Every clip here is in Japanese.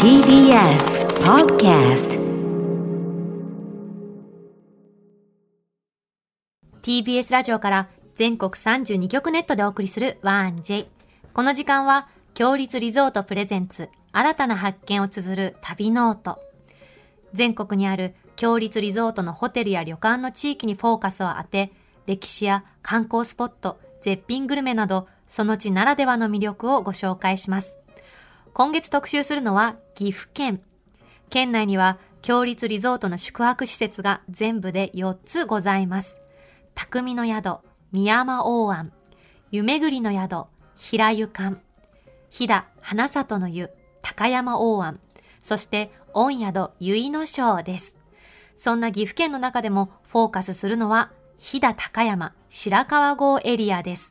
TBS Podcast TBS ラジオから全国32局ネットでお送りする 1J。この時間は、共立リゾート presents、新たな発見を綴る旅ノオト。全国にある共立リゾートのホテルや旅館の地域にフォーカスを当て、歴史や観光スポット、絶品グルメなど、その地ならではの魅力をご紹介します。今月特集するのは岐阜県。県内には、強立リゾートの宿泊施設が全部で4つございます。匠の宿、宮山大庵、湯巡りの宿、平湯館、飛騨花里の湯、高山大庵、そして御宿結野省です。そんな岐阜県の中でもフォーカスするのは、飛騨高山白川郷エリアです。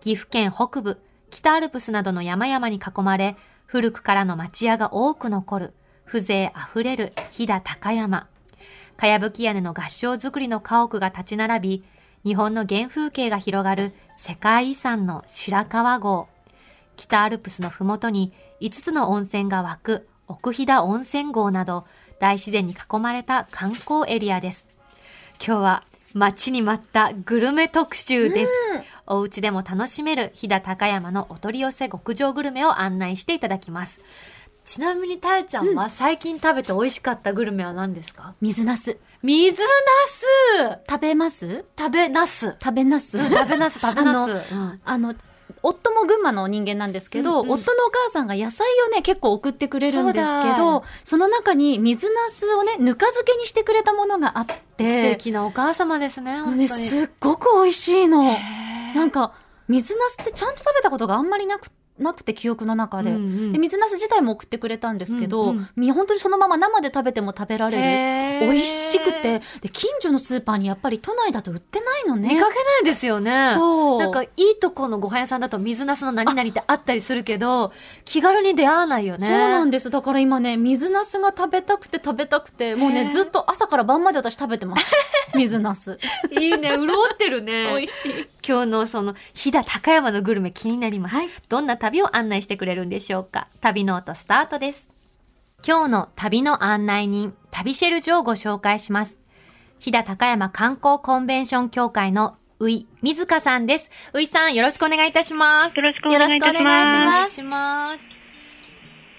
岐阜県北部、北アルプスなどの山々に囲まれ、古くからの町屋が多く残る、風情あふれる飛騨高山。かやぶき屋根の合掌造りの家屋が立ち並び、日本の原風景が広がる世界遺産の白川郷。北アルプスのふもとに5つの温泉が湧く奥飛騨温泉郷など大自然に囲まれた観光エリアです。今日は待ちに待ったグルメ特集です。お家でも楽しめる飛騨高山のお取り寄せ極上グルメを案内していただきます。ちなみにたえちゃんは最近食べて美味しかったグルメは何ですか、水なす。水なす食べます？食べなす。食べなす。食べなす食べなす。あの夫も群馬の人間なんですけど、うんうん夫のお母さんが野菜をね、結構送ってくれるんですけど、その中に水なすをね、ぬか漬けにしてくれたものがあって、素敵なお母様ですね、本当ね、に。すっごく美味しいの。なんか、水なすってちゃんと食べたことがあんまりなくなくて記憶の中で,、うんうんで水なす自体も送ってくれたんですけど、うんうんみ本当にそのまま生で食べても食べられる美味しくてで近所のスーパーにやっぱり都内だと売ってないのね見かけないですよね。そうなんか、いいとこのご飯屋さんだと水なすの何々ってあったりするけど、気軽に出会わないよね。そうなんです。だから今ね、水なすが食べたくて食べたくて、もうね、ずっと朝から晩まで私食べてます。水なす。いいね、潤ってるね。美味しい。今日のその、飛騨高山のグルメ気になります。はいどんな旅を案内してくれるんでしょうか？旅ノートスタートです。今日の旅の案内人、旅シェルジュをご紹介します。飛騨高山観光コンベンション協会のうい、水香さんです。ういさん、よろしくお願いいたします。よろしくお願いいたします。よろしくお願いします。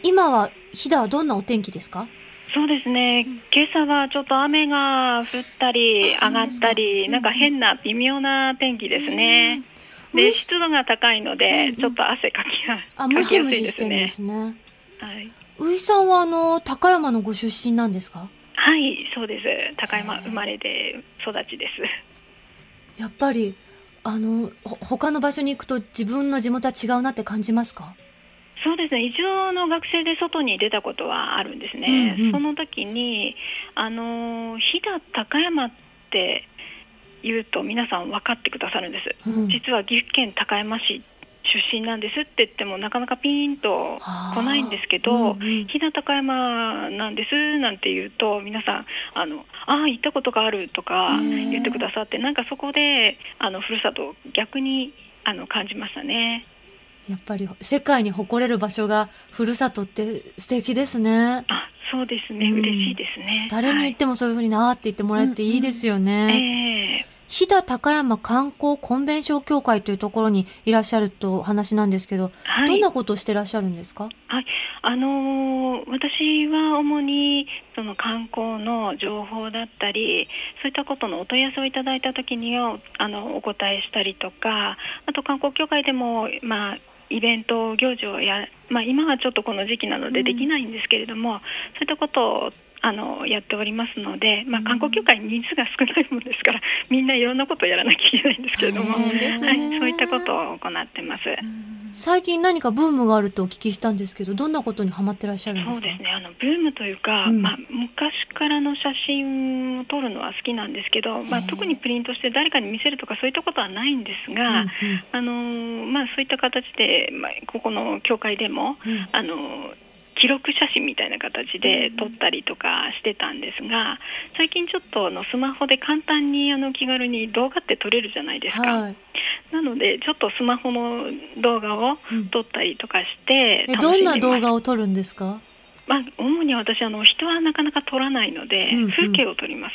今は、飛騨はどんなお天気ですか？そうですね。今朝はちょっと雨が降ったりあ上がったり、なんか変な微妙な天気ですね。うんで、湿度が高いのうんで、うんちょっと汗かきやすいシムシしてるんで。すね。はい。ういさんはあの、高山のご出身なんですか？はい、そうです。高山生まれで育ちです。やっぱり、あの、ほ他の場所に行くと自分の地元は違うなって感じますか？そうですね。一応の学生で外に出たことはあるんですね。うんうんその時に、あの、飛騨高山って言うと皆さん分かってくださるんです。うん実は岐阜県高山市出身なんですって言ってもなかなかピーンと来ないんですけど、はあうんうん飛騨高山なんですなんて言うと皆さんあのああ行ったことがあるとか言ってくださってなんかそこであのふるさとを逆にあの感じましたね。やっぱり世界に誇れる場所がふるさとって素敵ですね。あそうですね、うん。嬉しいですね。誰に言ってもそういうふうになーって言ってもらえていいですよはい。ね。ええ飛騨高山観光コンベンション協会というところにいらっしゃるとお話なんですけど、はい、どんなことをしてらっしゃるんですか？あのー私は主にその観光の情報だったりそういったことのお問い合わせをいただいた時にはあのお答えしたりとかあと観光協会でも、まあ、イベント行事をや、まあ、今はちょっとこの時期なのでできないんですけれども、そういったことをあのやっておりますので、まあ、観光協会人数が少ないものですから みんないろんなことをやらなきゃいけないんですけれども、はい、そういったことを行ってます。最近何かブームがあるとお聞きしたんですけど、どんなことにハマってらっしゃるんですか？そうですね。あのブームというか、うん。まあ、昔からの写真を撮るのは好きなんですけど、まあ、特にプリントして誰かに見せるとかそういったことはないんですうんが、あのまあ、そういった形で、まあ、ここの教会でもうん。あの記録写真みたいな形で撮ったりとかしてたんですが最近ちょっとあのスマホで簡単にあの気軽に動画って撮れるじゃないですか。はい。なのでちょっとスマホの動画をうん。撮ったりとかしてえ楽しんでます。どんな動画を撮るんですか？まあ、主に私あの人はなかなか撮らないので、風景を撮ります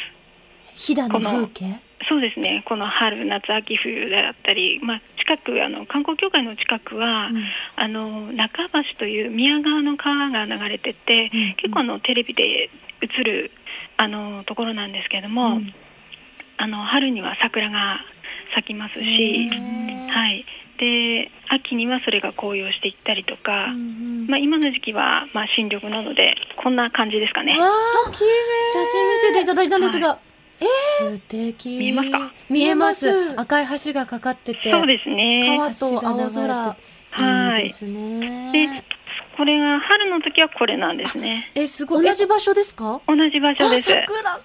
飛騨の風景？そうですね。この春夏秋冬であったり、まあ、近くあの観光協会の近くは、うん。あの中橋という宮川の川が流れてて、うんうん。結構あのテレビで映るあのところなんですけども、うん。あの春には桜が咲きますし、はい、で秋にはそれが紅葉していったりとか、うんうん。まあ、今の時期は、まあ、新緑なのでこんな感じですかね。写真見せていただいたんですが、素敵見えますか？見えます。見えます。赤い橋がかかっててそうですね。川と青空。はいいいですね。でこれが春の時はこれなんですね。えすごい。同じ場所ですか？同じ場所です。あ桜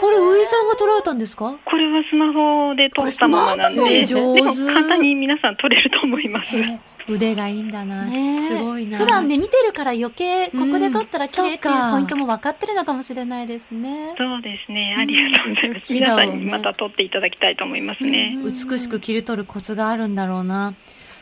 これウイさんが撮られたんですか？これはスマホで撮ったものなんで。スマホで上手。でも簡単に皆さん撮れると思います、え腕がいいんだな、ね。えすごいな。普段ね見てるから余計ここで撮ったら綺麗っていうポイントも分かってるのかもしれないですね。そうですね。ありがとうございます、うん。皆さんにまた撮っていただきたいと思いますね、うん。美しく切り取るコツがあるんだろうな。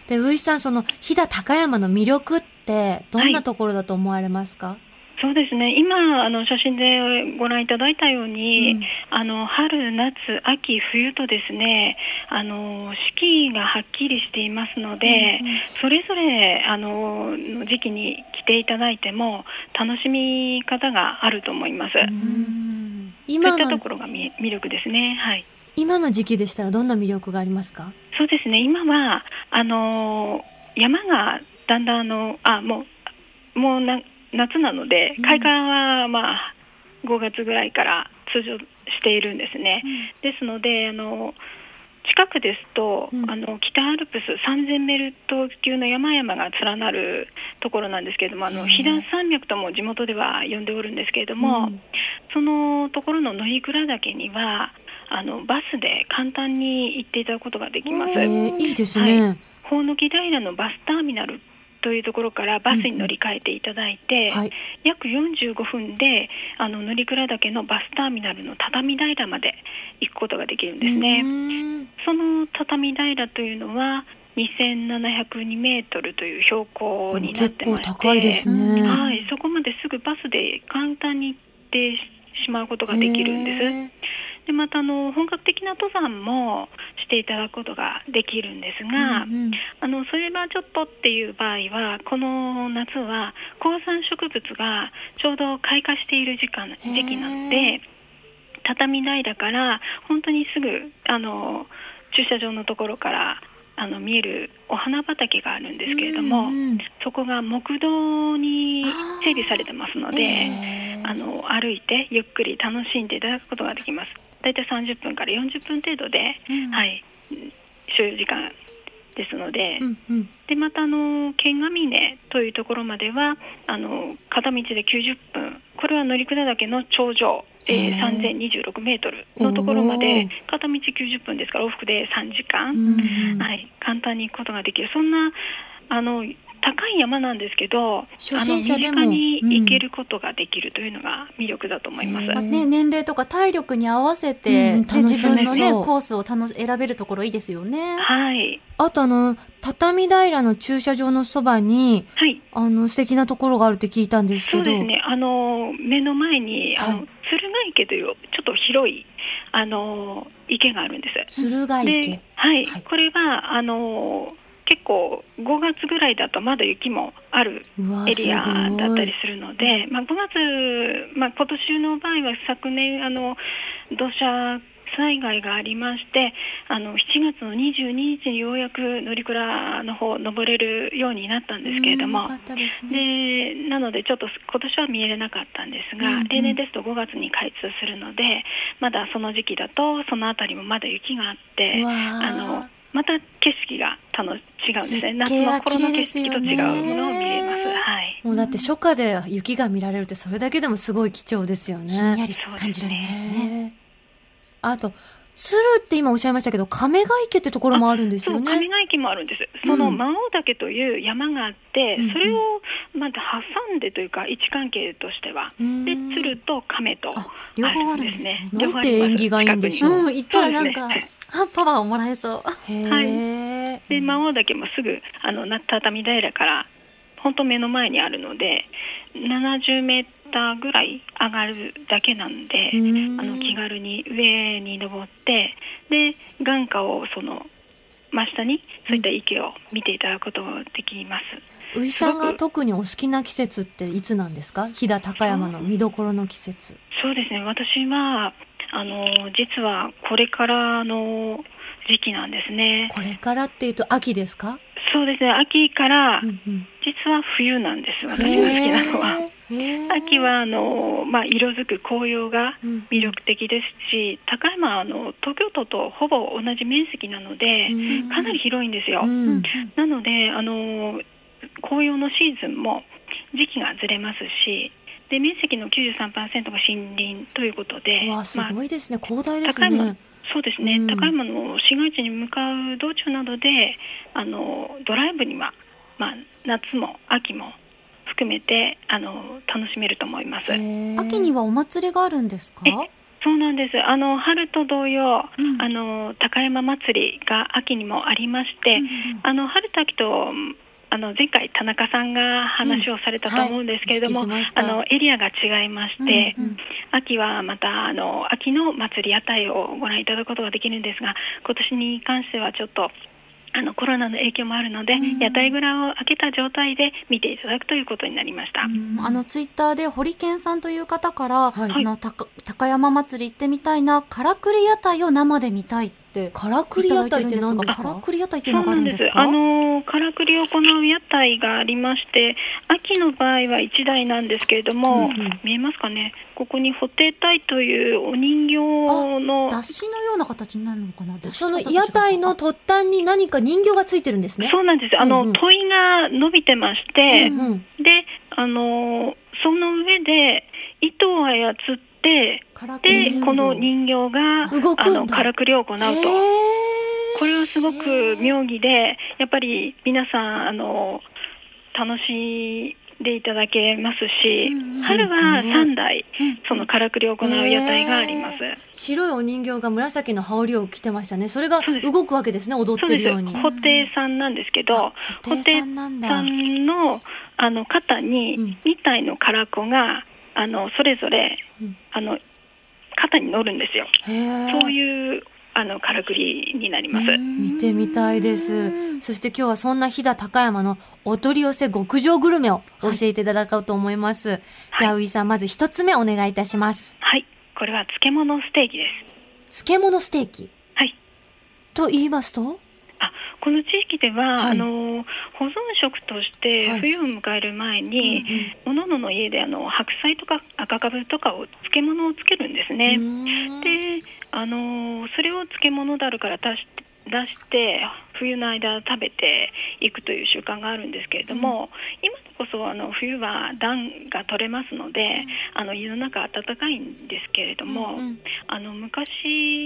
でウイさんその飛騨高山の魅力ってどんなところだと思われますか、そうですね。今あの写真でご覧いただいたように、うん。あの春夏秋冬とですねあの四季がはっきりしていますので、うんうん。それぞれあのの時期に来ていただいても楽しみ方があると思います、うん。そういったところがみ魅力ですね。はい。今の時期でしたらどんな魅力がありますか？そうですね。今はあの山がだんだんあのあもうもうな夏なのでうん。開花はまあ5月ぐらいから通常しているんですね、ですのであの近くですと、うん。あの北アルプス3000メルト級の山々が連なるところなんですけれどもあの飛騨山脈とも地元では呼んでおるんですけれども、うん。そのところの乗鞍岳にはあのバスで簡単に行っていただくことができます。えーいいですね、ほおのき平のバスターミナルというところからバスに乗り換えていただいて、はい。約45分であの乗鞍岳のバスターミナルの畳平まで行くことができるんですね。うん。その畳平というのは2702メートルという標高になってまして、高いですね、うんはい、そこまですぐバスで簡単に行ってしまうことができるんです。でまたあの本格的な登山もしていただくことができるんですが、うんうん。あのそれはちょっとっていう場合はこの夏は高山植物がちょうど開花している時間ー時期なので畳平から本当にすぐあの駐車場のところからあの見えるお花畑があるんですけれども、そこが木道に整備されてますので。へーあの歩いてゆっくり楽しんでいただくことができます。だいたい30分から40分程度で、うんはい、所要時間ですので、うんうんでまたあの剣ヶ峰というところまではあの片道で90分、これは乗鞍岳の頂上、えー、へー。3026メートルのところまおでー。片道90分ですから往復で3時間、はい、簡単に行くことができる。そんなあの高い山なんですけど、初心者でもあの身近に行けることができるというのが魅力だと思います。うん。まあね、年齢とか体力に合わせて、うんね自分のねコースを楽し選べるところいいですよね。はい、あとあの畳平の駐車場のそばにはい、あの素敵なところがあるって聞いたんですけど。そうですね。あの目の前にあの、はい。鶴ヶ池というちょっと広いあの池があるんです。鶴ヶ池。で、はい、はい。これはあの結構5月ぐらいだとまだ雪もあるエリアだったりするので、まあ、5月、まあ、今年の場合は昨年あの土砂災害がありましてあの7月の22日にようやく乗鞍の方登れるようになったんですけれどもね。でなのでちょっと今年は見えれなかったんですが、うんうん。例年ですと5月に開通するのでまだその時期だとその辺りもまだ雪があってあのまた景色が楽違うんですね夏の頃の景色と違うものを見れます。はいもうだって初夏で雪が見られるってそれだけでもすごい貴重ですよね。ひんやり感じられますね。ねあと鶴って今おっしゃいましたけど亀ヶ池ってところもあるんですそうよね。上ヶ池もあるんです。そのうん魔王岳という山があって、うんうんそれをまた挟んでというか位置関係としては、うんで鶴と亀とあ両方あるんですね。なんて縁起がいいんでしょううん、行ったらなんかあ パワーをもらえそう。へえ。で魔王岳もすぐあのな畳平から本当目の前にあるので70メーターぐらい上がるだけなんで、うんあの気軽に上に登ってで眼下をその真下にそういった池を見ていただくことができます。ういさんが特にお好きな季節っていつなんですか？飛騨高山の見どころの季節。そうですね私はあの実はこれからの時期なんですね。これからっていうと秋ですか？そうですね。秋からうんうん。実は冬なんです私が好きなのは。秋はあの、まあ、色づく紅葉がうん魅力的ですし高山はあの東京都とほぼ同じ面積なのでうんかなり広いんですよ。うん。なのであの紅葉のシーズンも時期がずれますしで面積の93%が森林ということで、わあすまあごいですね。広大です高山ね。そうですね、うん高山の市街地に向かう道中などであのドライブには、まあ、夏も秋も含めてあの楽しめると思います。秋にはお祭りがあるんですか？えそうなんですあの春と同様、うんあの高山祭りが秋にもありまして、あの春と秋とあの前回田中さんが話をされたと思うんですけれども、うんはいあのエリアが違いまして、うんうん。秋はまたあの秋の祭り屋台をご覧いただくことができるんですが今年に関してはちょっとあのコロナの影響もあるので、うん。屋台蔵を開けた状態で見ていただくということになりました。うん。あのツイッターで堀健さんという方から、はい。あの高高山祭り行ってみたいなからくり屋台を生で見たいってからくり屋台って何ですかからくり屋台っていうのがあなんですす。るんでか？あのからくりを行う屋台がありまして、秋の場合は1台なんですけれども、うんうん見えますかね？ここに布袋隊というお人形の脱脂のような形になるのかな？その屋台の突端に何か人形がついてるんですね。そうなんです。あの、うんうん問いが伸びてまして、うんうんで、あのその上で糸を操って、で、この人形があのからくりを行うと。これはすごく妙義で、やっぱり皆さん、あの、楽しんでいただけますし、うんうん春は3台うん、そのからくりを行う屋台があります。白いお人形が紫の羽織を着てましたね。それが動くわけですね。踊。ってるように。布袋さんなんですけど、あ布袋さんのあの肩うんに2体の唐子が、あのそれぞれ、うんあの肩に乗るんですよ。そういうあのからくりになります。見てみたいです。そして今日はそんな飛騨高山のお取り寄せ極上グルメを教えていただこうと思います。はいでさん、まず一つ目お願いいたします。はい、これは漬物ステーキです。漬物ステーキ。はい。と言いますと？あこの地域では、はい。あの保存食としてはい。冬を迎える前に、おののの家であの白菜とか赤かぶとかを漬物をつけるんですね。であのそれを漬物だるから出し出して冬の間食べていくという習慣があるんですけれども、今でこそあの冬は暖が取れますので、あの家の中暖かいんですけれども、うんあの昔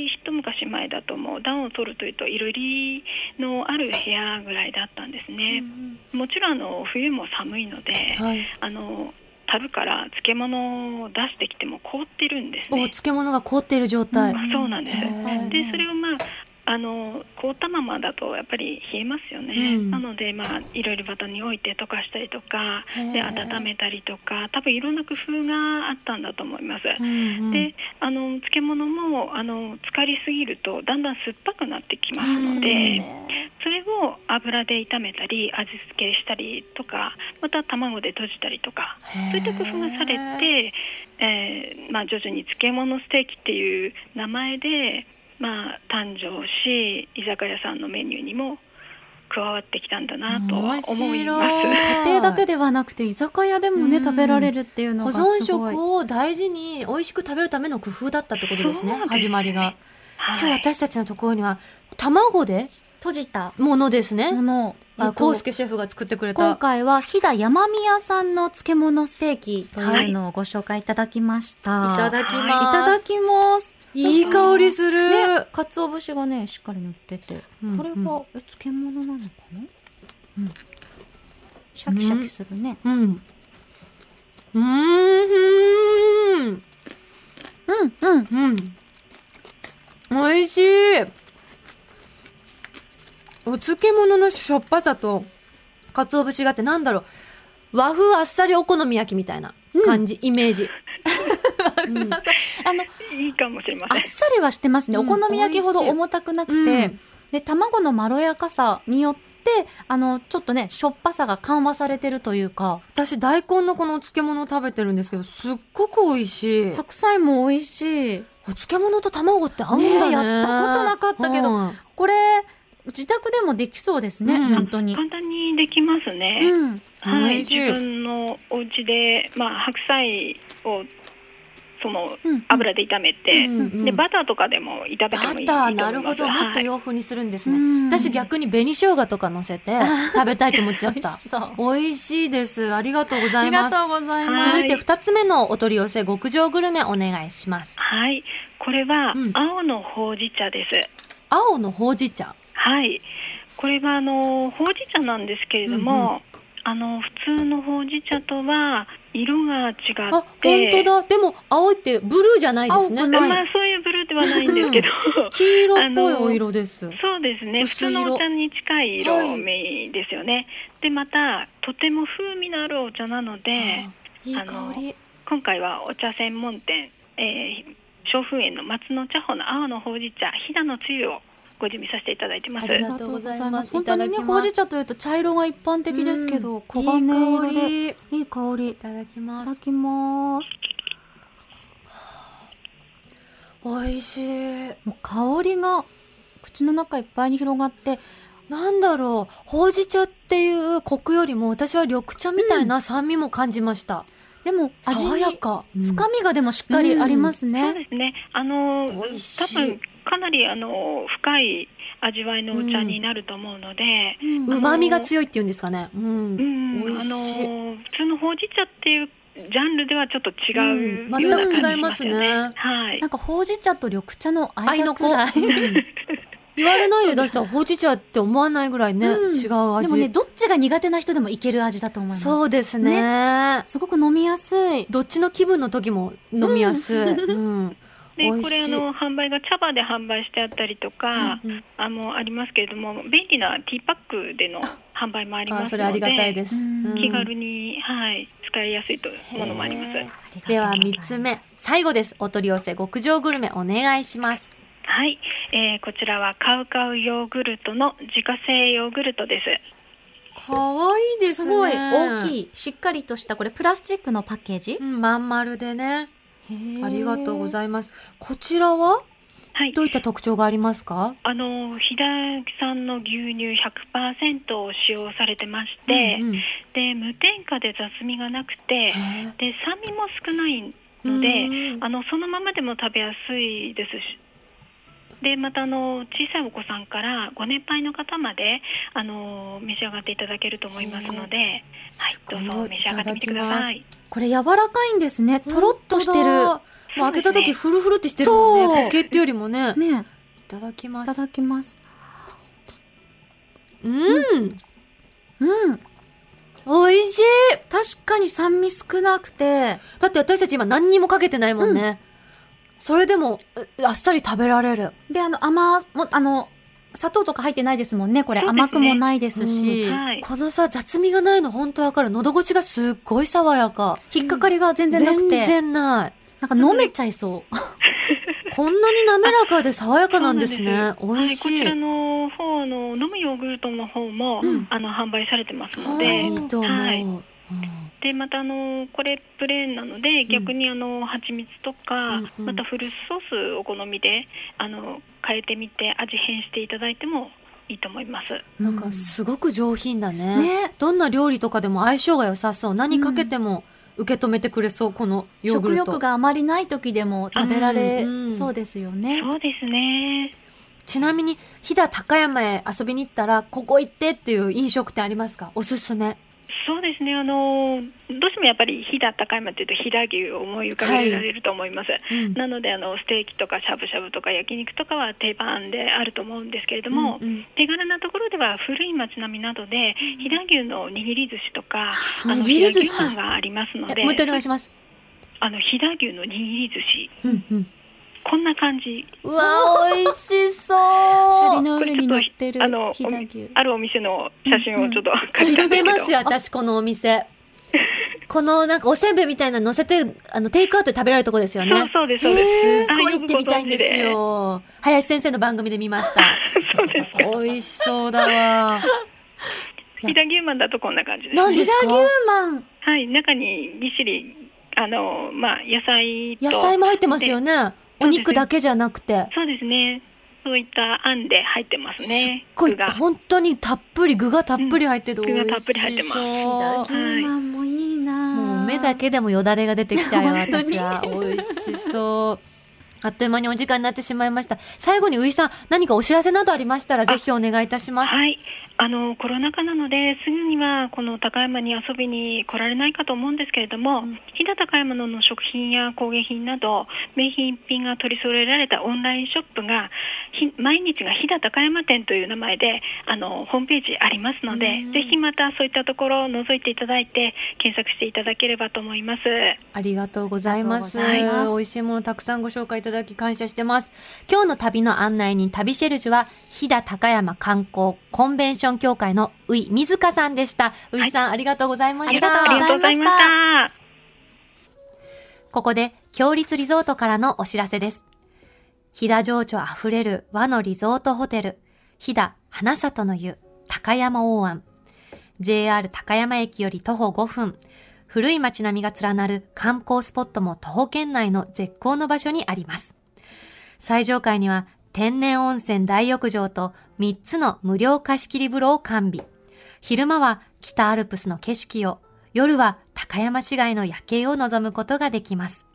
一昔前だともう暖を取るというといろりのある部屋ぐらいだったんですね、もちろんあの冬も寒いので、はい。あの樽から漬物を出してきても凍ってるんですお、ね漬物が凍っている状態。うんそうなんです。でそれをまああの凍ったままだとやっぱり冷えますよね、うん。なのでまあいろいろバタに置いて溶かしたりとかで温めたりとか多分いろんな工夫があったんだと思います、うんうん。であの漬物もあの浸かりすぎるとだんだん酸っぱくなってきますので,、それを油で炒めたり味付けしたりとかまた卵で閉じたりとかそういった工夫がされて、えーまあ、徐々に漬物ステーキっていう名前で、まあ、誕生し居酒屋さんのメニューにも加わってきたんだなと思います。面白い家庭だけではなくて居酒屋でもねうん。食べられるっていうの保が存すごい。食を大事に美味しく食べるための工夫だったってことですねね始まりが。今日はい私たちのところには卵で閉じた。ものですね。もの。あコウスケシェフが作ってくれ今た回は飛騨山宮さんの漬物ステーキというのをご紹介いただきました。い。ただきいます。ただきます。いい香りする、ね、鰹節がね、しっかり乗ってて。うんこれは、え漬物なのかな？うん。シャキシャキするね。うんうーんうん、うん。うん美味しいお漬物のしょっぱさと、鰹節があってなんだろう、和風あっさりお好み焼きみたいな感じ、イメージ。うんあの、いいかもしれません。あっさりはしてますね。うんお好み焼きほど重たくなくて、うんで、卵のまろやかさによって、あの、ちょっとね、しょっぱさが緩和されてるというか、私、大根のこのお漬物を食べてるんですけど、すっごく美味しい。白菜も美味しい。お漬物と卵って合うんだね。ねえやったことなかったけどうんこれ、自宅でもできそうですね、うん本当に。簡単にできますね。うん。はい自分のお家で、まあ、白菜をそのうん油で炒めて、うんうんでバターとかでも炒めてもいいとバ思いター、ます。なるほど。もっとはい洋風にするんですね。うん私逆に紅生姜とか乗せて食べたいと思っちゃっ美た味し そう。美味しいです。ありがとうござあいます。りがとうございます。はい続いて二つ目のお取り寄せ極上グルメお願いします。はい、これはうん青のほうじ茶です。青のほうじ茶。はい、これはあのほうじ茶なんですけれども、あの普通のほうじ茶とは色が違って、あ、本当だ。でも青いってブルーじゃないですね。まあそういうブルーではないんですけど。黄色っぽいお色です。そうですね普通のお茶に近いはい色味ですよね、でまたとても風味のあるお茶なのでいい香り。今回はお茶専門店、えー、小風園の松の茶穂の青のほうじ茶飛騨のつゆをご準備させていただいてますありがとうございます本当にね、ほうじ茶というと茶色が一般的ですけど、うん黄金色で。いい香り。いいい香り。いただきます。ただきます。美味しい。もう香りが口の中いっぱいに広がって、なんだろう、ほうじ茶っていうコクよりも私は緑茶みたいな酸味も感じました。でも味に爽やか。深みがでもしっかりありますそうね。ですね。あの多分かなりあの深い味わいのお茶になると思うので、うん。うまみが強いっていうんですかね。うん。うん。美味しい。あの普通のほうじ茶っていうジャンルではちょっと違ううん。ような感じ全く違いますね。はい。なんかほうじ茶と緑茶の愛の子。言われないで出したらほうじ茶って思わないぐらいね、うん違う味。でもね、どっちが苦手な人でもいける味だと思います。そうですねすごく飲みやすい。どっちの気分の時も飲みやすい。うん。美味しいでこれあの販売が茶葉で販売してあったりとか、うんあのありますけれども便利なティーパックでの販売もありますのであそれありがたいです。うんうん気軽に、はい、使いやすいとものもあります。では三つ目、最後です。お取り寄せ極上グルメお願いします。はい、えーこちらはカウカウヨーグルトの自家製ヨーグルトです。かわいいですね。すごい大きい。い、しっかりとした、これプラスチックのパッケージ？うん、まん丸でね。ありがとうごいざいます。こちらは？はいどういった特徴がありますか？あの飛騨産の牛乳100%を使用されてまして、うんうんで無添加で雑味がなくてへで酸味も少ないーのでうんあのそのままでも食べやすいですしでまたあの小さいお子さんからご年配の方まであの召し上がっていただけると思いますので、はい、どうぞ召し上がってみてください。これ柔らかいんですね。とろっとしてる。もう開けた時フルフルってしてるもんね。固形ってよりもね。ねいただきます。いただきます。うん。うん。美味しい。確かに酸味少なくて、だって私たち今何にもかけてないもんね。それでも、うあっさり食べられる。で、あの、甘、も、あの、砂糖とか入ってないですもんね、これ。ね甘くもないですし、はい、このさ、雑味がないの本当わかる。喉越しがすっごい爽やか。引っかかりが全然なくて、全然ない。なんか飲めちゃいそう。こんなに滑らかで爽やかなんですね。す美味しい。はい、こちらの方の飲むヨーグルトの方も、うんあの販売されてますのあで、いいと思う。はいうんでまたあのこれプレーンなので逆にあの蜂蜜とか、うんうんまたフルーツソースお好みであの変えてみて味変していただいてもいいと思います。なんかすごく上品だね。ね。どんな料理とかでも相性が良さそう。何かけても受け止めてくれそう、このヨーグルト。食欲があまりない時でも食べられうんそうですよね。そうですね。ちなみに、飛騨高山へ遊びに行ったら、ここ行ってっていう飲食店ありますか？おすすめ。そうですね。あのどうしてもやっぱり飛騨高山というと飛騨牛を思い浮かべられると思います。うんなのであのステーキとかしゃぶしゃぶとか焼肉とかは定番であると思うんですけれども、うんうん手軽なところでは古い町並みなどで飛騨牛の握り寿司とか、あの握り寿司飛騨牛飯がありますので、えもう一回お願いします。あの飛騨牛の握り寿司うんうん。こんな感じ。うわ、美味しシャそう。リの上に乗ってるあの。あるお店の写真をちょっと借知っりたんですけど。てますよ、私、このお店。このなんかおせんべいみたいなの乗せて、あの、テイクアウトで食べられるとこですよね。そうそうです、そうです。すっあごい行ってみたいんです。よ。林先生の番組で見ました。そうですか。美味しそうだわ。飛騨牛マンだとこんな感じです。何ですか？飛騨牛マン。はい、中にぎっしり、あの、まあ、野菜と。野菜も入ってますよね。お肉だけじゃなくて。そうですね。そういったあんで入ってますね。こ具が。本当にたっぷり、具がたっぷり入っててうん美味しそう。具がたっぷり入ってます飛騨牛マンもいいなもう目だけでもよだれが出てきちゃうよ、本当に私は。美味しそう。あっという間にお時間になってしまいました。最後にういさん、何かお知らせなどありましたら、ぜひお願いいたします。はい。あの、コロナ禍なので、すぐにはこの高山に遊びに来られないかと思うんですけれども、飛騨高山の食品や工芸品など、名品品が取り揃えられたオンラインショップが、ひ毎日が飛騨高山店という名前で、あの、ホームページありますので、ぜひまたそういったところを覗いていただいて、検索していただければと思います。ありがとうございます。ありがとうございます美味しいものたくさんご紹介いただき感謝してます。今日の旅の案内人、旅シェルジュは、飛騨高山観光コンベンション協会のうい水香さんでした。ういさん、ありがとうございました。ありがとうございました。ここで、強立リゾートからのお知らせです。飛騨情緒あふれる和のリゾートホテル、飛騨花里の湯、高山大湾。JR 高山駅より徒歩5分。古い街並みが連なる観光スポットも徒歩圏内の絶好の場所にあります。最上階には天然温泉大浴場と3つの無料貸し切り風呂を完備。昼間は北アルプスの景色を、夜は高山市街の夜景を望むことができます。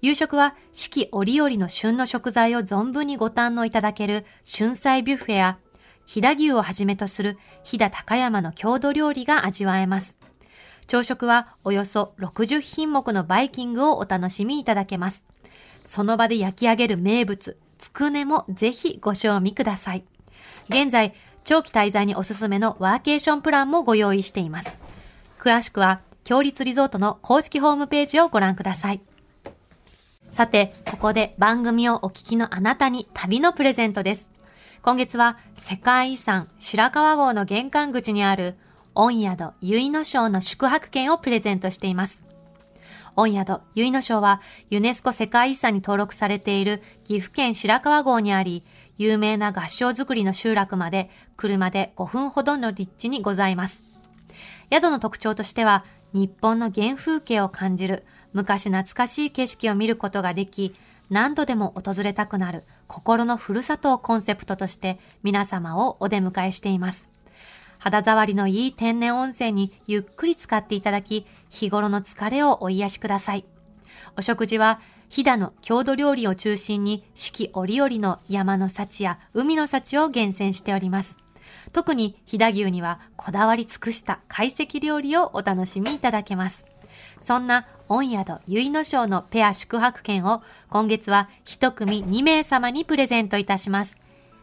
夕食は四季折々の旬の食材を存分にご堪能いただける春菜ビュッフェや、飛騨牛をはじめとする飛騨高山の郷土料理が味わえます。朝食はおよそ60品目のバイキングをお楽しみいただけます。その場で焼き上げる名物、つくねもぜひご賞味ください。現在、長期滞在におすすめのワーケーションプランもご用意しています。詳しくは、強立リゾートの公式ホームページをご覧ください。さて、ここで番組をお聞きのあなたに旅のプレゼントです。今月は世界遺産白川郷の玄関口にある御宿結野省の宿泊券をプレゼントしています。御宿結野省はユネスコ世界遺産に登録されている岐阜県白川郷にあり、有名な合掌造りの集落まで車で5分ほどの立地にございます。宿の特徴としては、日本の原風景を感じる昔懐かしい景色を見ることができ、何度でも訪れたくなる心のふるさとをコンセプトとして皆様をお出迎えしています。肌触りのいい天然温泉にゆっくり使っていただき、日頃の疲れをお癒しください。お食事は、飛騨の郷土料理を中心に四季折々の山の幸や海の幸を厳選しております。特に飛騨牛にはこだわり尽くした懐石料理をお楽しみいただけます。そんな御宿結の庄のペア宿泊券を今月は一組2名様にプレゼントいたします。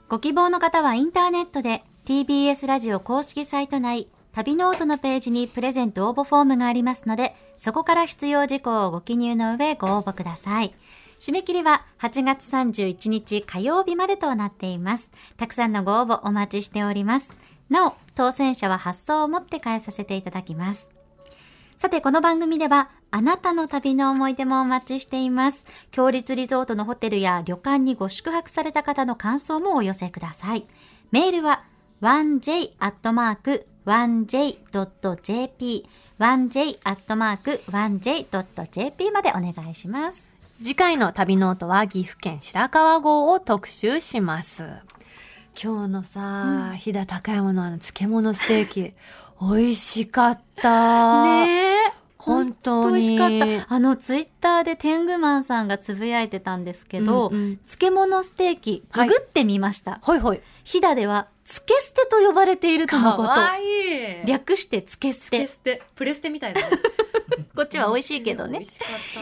ご希望の方はインターネットで TBS ラジオ公式サイト内旅ノオトのページにプレゼント応募フォームがありますので、そこから必要事項をご記入の上ご応募ください。締め切りは8月31日火曜日までとなっています。たくさんのご応募お待ちしております。なお、当選者は発送をもって返させていただきます。さて、この番組では、あなたの旅の思い出もお待ちしています。強立リゾートのホテルや旅館にご宿泊された方の感想もお寄せください。メールは、1j.1j.jp、1j.1j.jp までお願いします。次回の旅ノオトは岐阜県白川郷を特集します。今日のさ、飛騨高山のあの漬物ステーキ、美味しかった。ねえ。本当に美味しかった。あの、ツイッターで天狗マンさんがつぶやいてたんですけど、うんうん漬物ステーキ、ググってみました。ほいほい。飛騨では、漬けステと呼ばれているとのこと。いい略して漬け捨て。ステ、プレステみたいだね。ここっちは美味しいけどね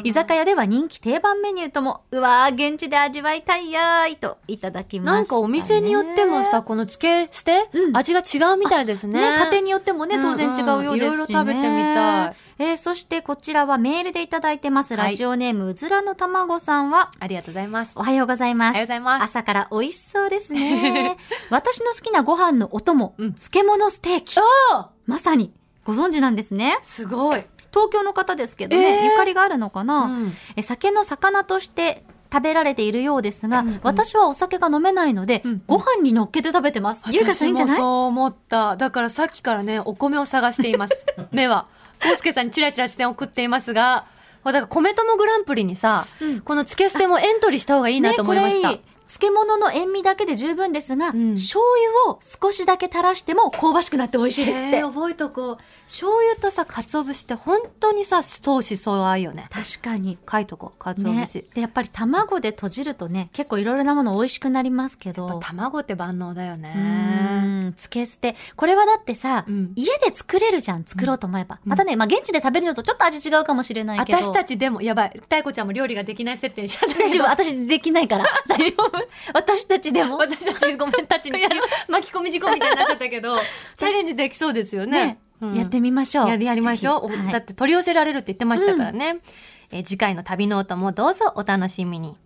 居酒屋では人気定番メニューとも、うわー、現地で味わいたいやーいといただきました、ね。なんかお店によってもさ、このつけ捨て、うん味が違うみたいですね。ね、家庭によってもね、当然違うようですし、ねんんいろいろ食べてみたい。えーそしてこちらはメールでいただいてます。はいラジオネーム、うずらのたまごさんは、ありがとうございます。おはようございます。おはようございます朝から美味しそうですね。私の好きなご飯のお供、うん漬物ステーキ。あまさに、ご存知なんですね。すごい。東京の方ですけどね、えーゆかりがあるのかな、うんえ酒の魚として食べられているようですが、うんうん私はお酒が飲めないので、うんうんご飯に乗っけて食べてます。ゆうかさんいいんじゃない？そう思った。だからさっきからね、お米を探しています。目は。コウスケさんにチラチラ視線を送っていますが、だから米友グランプリにさ、うんこのつけ捨てもエントリーした方がいいなと思いました。ね漬物の塩味だけで十分ですが、ん。醤油を少しだけ垂らしても香ばしくなって美味しいですって。覚えとこう。醤油とさ、鰹節って本当にさ、相思相愛よね。確かに。書いとこう、鰹ね。節。、でやっぱり卵で閉じるとね結構いろいろなもの美味しくなりますけど。卵って万能だよね。うん。漬け捨て。これはだってさ、うん。家で作れるじゃん。作ろうと思えば、またね、まあ、現地で食べるのとちょっと味違うかもしれないけど。私たちでも、やばい。太子ちゃんも料理ができない設定にしちゃった大丈夫。私できないから。大丈夫 私たちでも私たちごめんたちに 巻き込み事故みたいになっちゃったけど、チャレンジできそうですよね。ね、うんやってみましょうやりやりましょう。だって取り寄せられるって言ってましたからね。えー次回の旅ノートもどうぞお楽しみに。